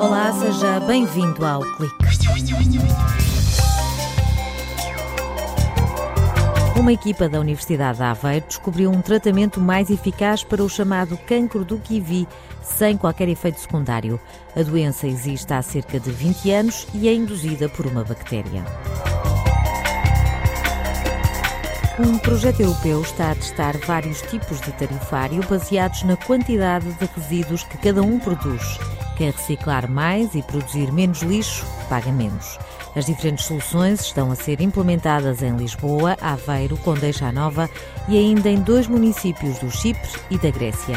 Olá, seja bem-vindo ao Clique. Uma equipa da Universidade de Aveiro descobriu um tratamento mais eficaz para o chamado cancro do kiwi, sem qualquer efeito secundário. A doença existe há cerca de 20 anos e é induzida por uma bactéria. Um projeto europeu está a testar vários tipos de tarifário baseados na quantidade de resíduos que cada um produz. Quem reciclar mais e produzir menos lixo, paga menos. As diferentes soluções estão a ser implementadas em Lisboa, Aveiro, Condeixa Nova e ainda em dois municípios do Chipre e da Grécia.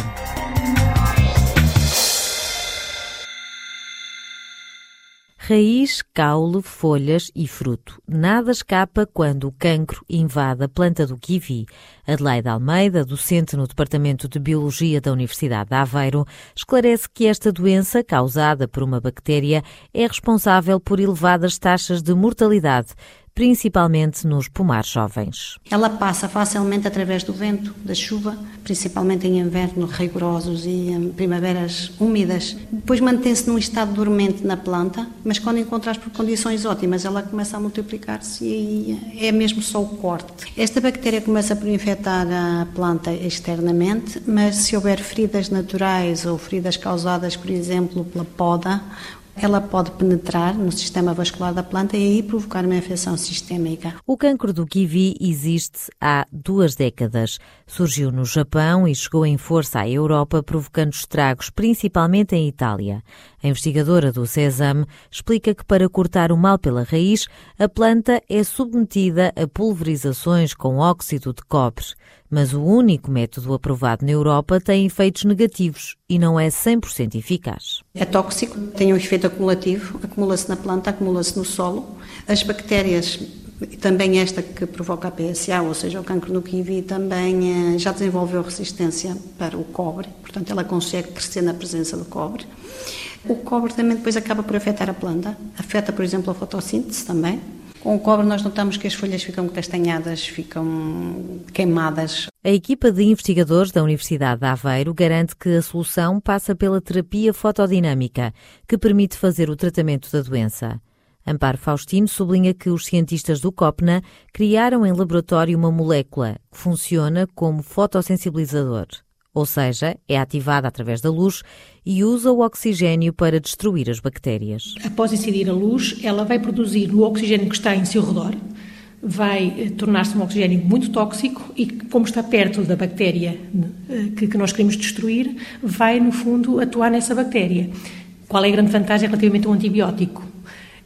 Raiz, caule, folhas e fruto. Nada escapa quando o cancro invade a planta do kiwi. Adelaide Almeida, docente no Departamento de Biologia da Universidade de Aveiro, esclarece que esta doença, causada por uma bactéria, é responsável por elevadas taxas de mortalidade, principalmente nos pomares jovens. Ela passa facilmente através do vento, da chuva, principalmente em inverno rigorosos e em primaveras úmidas. Depois mantém-se num estado dormente na planta, mas quando encontradas por condições ótimas, ela começa a multiplicar-se e é mesmo só o corte. Esta bactéria começa por infectar a planta externamente, mas se houver feridas naturais ou feridas causadas, por exemplo, pela poda ela pode penetrar no sistema vascular da planta e aí provocar uma infecção sistémica. O cancro do kiwi existe há duas décadas. Surgiu no Japão e chegou em força à Europa, provocando estragos, principalmente em Itália. A investigadora do Sesame explica que para cortar o mal pela raiz, a planta é submetida a pulverizações com óxido de cobre. Mas o único método aprovado na Europa tem efeitos negativos e não é 100% eficaz. É tóxico, tem um efeito acumulativo, acumula-se na planta, acumula-se no solo. As bactérias também esta que provoca a PSA, ou seja, o cancro no kiwi, também eh, já desenvolveu resistência para o cobre, portanto ela consegue crescer na presença do cobre. O cobre também depois acaba por afetar a planta, afeta, por exemplo, a fotossíntese também. Com o cobre nós notamos que as folhas ficam castanhadas, ficam queimadas. A equipa de investigadores da Universidade de Aveiro garante que a solução passa pela terapia fotodinâmica, que permite fazer o tratamento da doença. Amparo Faustino sublinha que os cientistas do COPNA criaram em laboratório uma molécula que funciona como fotossensibilizador ou seja, é ativada através da luz e usa o oxigênio para destruir as bactérias. Após incidir a luz, ela vai produzir o oxigênio que está em seu redor, vai eh, tornar-se um oxigênio muito tóxico e, como está perto da bactéria eh, que, nós queremos destruir, vai, no fundo, atuar nessa bactéria. Qual é a grande vantagem relativamente ao antibiótico?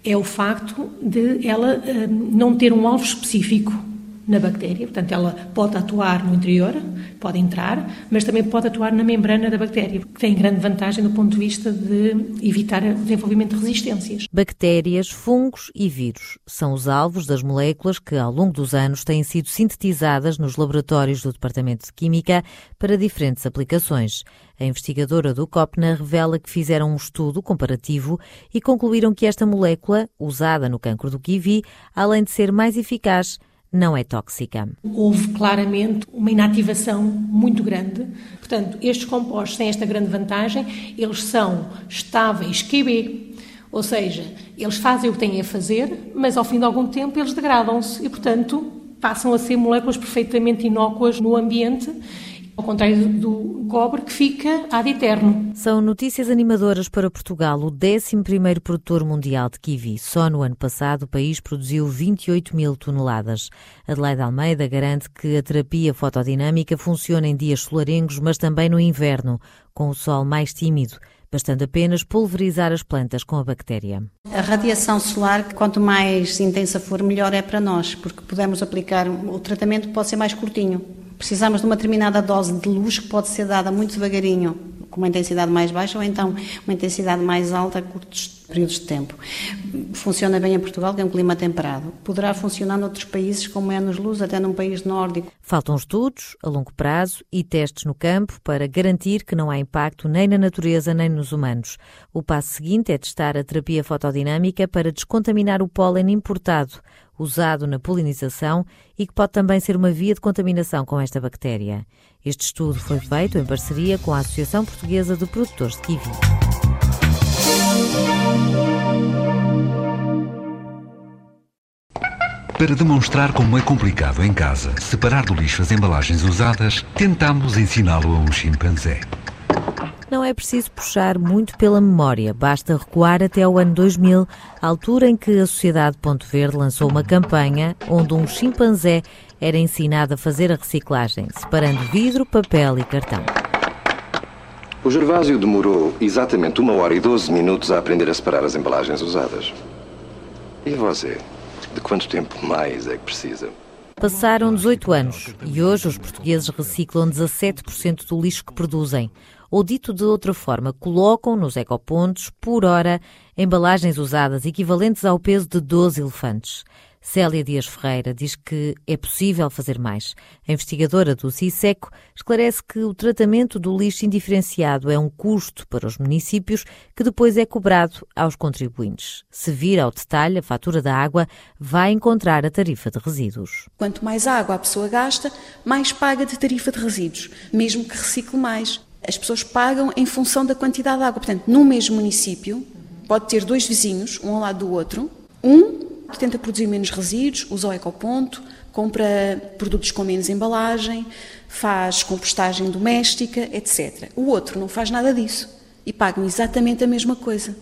É o facto de ela eh, não ter um alvo específico na bactéria, portanto, ela pode atuar no interior, pode entrar, mas também pode atuar na membrana da bactéria, que tem grande vantagem do ponto de vista de evitar o desenvolvimento de resistências. Bactérias, fungos e vírus são os alvos das moléculas que, ao longo dos anos, têm sido sintetizadas nos laboratórios do Departamento de Química para diferentes aplicações. A investigadora do COPNA revela que fizeram um estudo comparativo e concluíram que esta molécula, usada no cancro do kiwi, além de ser mais eficaz, não é tóxica. Houve claramente uma inativação muito grande. Portanto, estes compostos têm esta grande vantagem, eles são estáveis QB, ou seja, eles fazem o que têm a fazer, mas ao fim de algum tempo eles degradam-se e, portanto, passam a ser moléculas perfeitamente inócuas no ambiente ao contrário do cobre que fica ad eterno. São notícias animadoras para Portugal, o 11º produtor mundial de kiwi. Só no ano passado o país produziu 28 mil toneladas. Adelaide Almeida garante que a terapia fotodinâmica funciona em dias solarengos, mas também no inverno, com o sol mais tímido bastando apenas pulverizar as plantas com a bactéria. A radiação solar, quanto mais intensa for, melhor é para nós, porque podemos aplicar o tratamento pode ser mais curtinho precisamos de uma determinada dose de luz que pode ser dada muito devagarinho, com uma intensidade mais baixa, ou então uma intensidade mais alta a curtos períodos de tempo. Funciona bem em Portugal, que é um clima temperado. Poderá funcionar noutros países, como é nos Luz, até num país nórdico. Faltam estudos a longo prazo e testes no campo para garantir que não há impacto nem na natureza nem nos humanos. O passo seguinte é testar a terapia fotodinâmica para descontaminar o pólen importado usado na polinização e que pode também ser uma via de contaminação com esta bactéria. Este estudo foi feito em parceria com a Associação Portuguesa de Produtores de Kiwi. Para demonstrar como é complicado em casa separar do lixo as embalagens usadas, tentamos ensiná-lo a um chimpanzé. Não é preciso puxar muito pela memória, basta recuar até o ano 2000, a altura em que a Sociedade Ponto Verde lançou uma campanha onde um chimpanzé era ensinado a fazer a reciclagem, separando vidro, papel e cartão. O Gervásio demorou exatamente uma hora e 12 minutos a aprender a separar as embalagens usadas. E você? De quanto tempo mais é que precisa? Passaram 18 anos e hoje os portugueses reciclam 17% do lixo que produzem. Ou dito de outra forma, colocam nos ecopontos, por hora, embalagens usadas equivalentes ao peso de 12 elefantes. Célia Dias Ferreira diz que é possível fazer mais. A investigadora do CISECO esclarece que o tratamento do lixo indiferenciado é um custo para os municípios que depois é cobrado aos contribuintes. Se vir ao detalhe a fatura da água, vai encontrar a tarifa de resíduos. Quanto mais água a pessoa gasta, mais paga de tarifa de resíduos, mesmo que recicle mais. As pessoas pagam em função da quantidade de água. Portanto, no mesmo município, pode ter dois vizinhos, um ao lado do outro. Um tenta produzir menos resíduos, usa o ecoponto, compra produtos com menos embalagem, faz compostagem doméstica, etc. O outro não faz nada disso e pagam exatamente a mesma coisa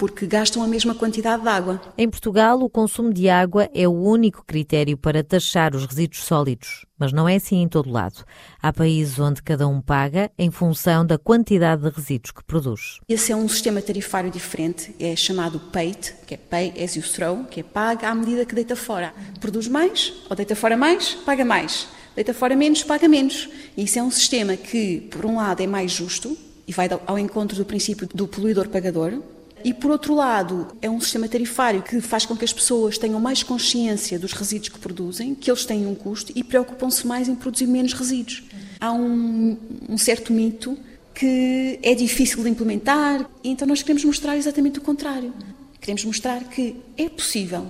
porque gastam a mesma quantidade de água. Em Portugal, o consumo de água é o único critério para taxar os resíduos sólidos, mas não é assim em todo lado. Há países onde cada um paga em função da quantidade de resíduos que produz. Esse é um sistema tarifário diferente, é chamado PAIT, que é Pay as you throw, que é paga à medida que deita fora. Produz mais, ou deita fora mais, paga mais. Deita fora menos, paga menos. E isso é um sistema que, por um lado, é mais justo e vai ao encontro do princípio do poluidor-pagador, e, por outro lado, é um sistema tarifário que faz com que as pessoas tenham mais consciência dos resíduos que produzem, que eles têm um custo e preocupam-se mais em produzir menos resíduos. Há um, um certo mito que é difícil de implementar, então nós queremos mostrar exatamente o contrário. Queremos mostrar que é possível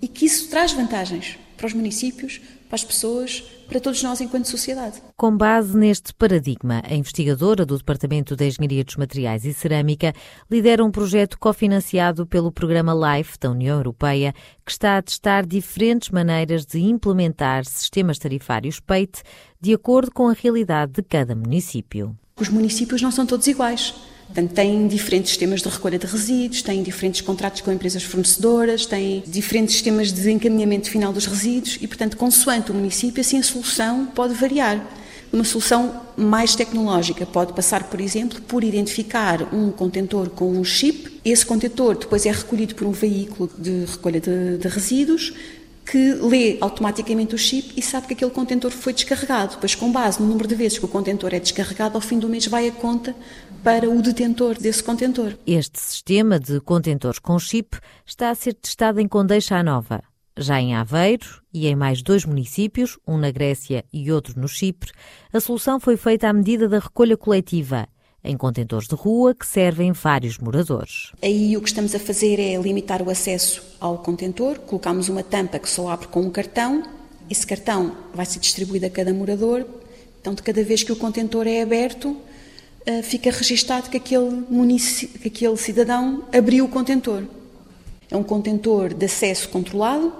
e que isso traz vantagens para os municípios, para as pessoas, para todos nós enquanto sociedade. Com base neste paradigma, a investigadora do Departamento de Engenharia dos Materiais e Cerâmica lidera um projeto cofinanciado pelo programa LIFE da União Europeia, que está a testar diferentes maneiras de implementar sistemas tarifários PEIT de acordo com a realidade de cada município. Os municípios não são todos iguais. Portanto, têm diferentes sistemas de recolha de resíduos, têm diferentes contratos com empresas fornecedoras, têm diferentes sistemas de encaminhamento final dos resíduos e, portanto, consoante o município, assim a solução pode variar. Uma solução mais tecnológica pode passar, por exemplo, por identificar um contentor com um chip. Esse contentor depois é recolhido por um veículo de recolha de, de resíduos que lê automaticamente o chip e sabe que aquele contentor foi descarregado. Pois, com base no número de vezes que o contentor é descarregado, ao fim do mês vai a conta para o detentor desse contentor. Este sistema de contentores com chip está a ser testado em Condeixa Nova. Já em Aveiro e em mais dois municípios, um na Grécia e outro no Chipre, a solução foi feita à medida da recolha coletiva, em contentores de rua que servem vários moradores. Aí o que estamos a fazer é limitar o acesso ao contentor, colocamos uma tampa que só abre com um cartão, esse cartão vai ser distribuído a cada morador, então de cada vez que o contentor é aberto, fica registado que aquele, que aquele cidadão abriu o contentor. É um contentor de acesso controlado,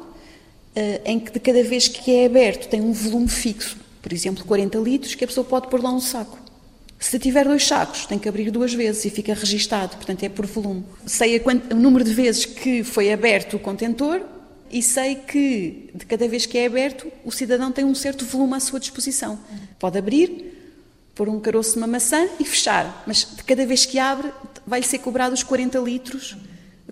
eh, em que de cada vez que é aberto tem um volume fixo, por exemplo, 40 litros, que a pessoa pode pôr lá um saco. Se tiver dois sacos, tem que abrir duas vezes e fica registado, portanto é por volume. Sei o número de vezes que foi aberto o contentor e sei que de cada vez que é aberto o cidadão tem um certo volume à sua disposição. Pode abrir, pôr um caroço de maçã e fechar. Mas de cada vez que abre, vai-lhe ser cobrado os 40 litros,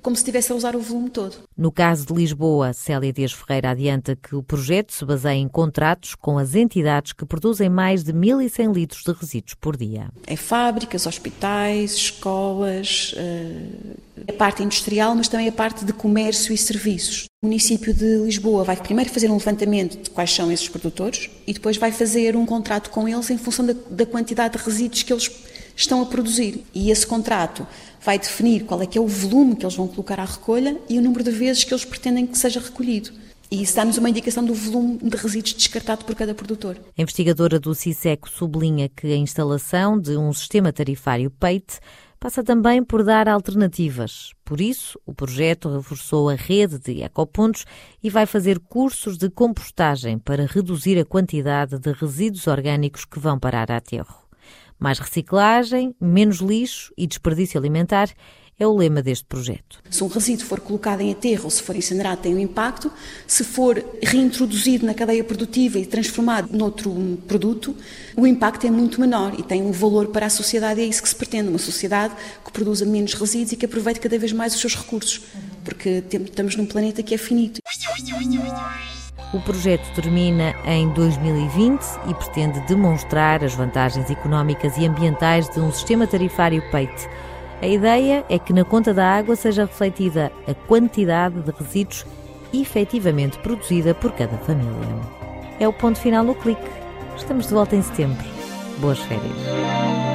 como se estivesse a usar o volume todo. No caso de Lisboa, Célia Dias Ferreira adianta que o projeto se baseia em contratos com as entidades que produzem mais de 1.100 litros de resíduos por dia. É fábricas, hospitais, escolas, eh, a parte industrial, mas também a parte de comércio e serviços. O município de Lisboa vai primeiro fazer um levantamento de quais são esses produtores e depois vai fazer um contrato com eles em função da, da quantidade de resíduos que eles estão a produzir. E esse contrato vai definir qual é que é o volume que eles vão colocar à recolha e o número de vezes que eles pretendem que seja recolhido. E isso dá-nos uma indicação do volume de resíduos descartado por cada produtor. A investigadora do CISECO sublinha que a instalação de um sistema tarifário PEIT passa também por dar alternativas. Por isso, o projeto reforçou a rede de ecopontos e vai fazer cursos de compostagem para reduzir a quantidade de resíduos orgânicos que vão parar a aterro. Mais reciclagem, menos lixo e desperdício alimentar é o lema deste projeto. Se um resíduo for colocado em aterro ou se for incinerado, tem um impacto. Se for reintroduzido na cadeia produtiva e transformado noutro produto, o impacto é muito menor e tem um valor para a sociedade. É isso que se pretende: uma sociedade que produza menos resíduos e que aproveite cada vez mais os seus recursos, porque estamos num planeta que é finito. O projeto termina em 2020 e pretende demonstrar as vantagens económicas e ambientais de um sistema tarifário peite a ideia é que na conta da água seja refletida a quantidade de resíduos efetivamente produzida por cada família. É o ponto final no clique. Estamos de volta em setembro. Boas férias.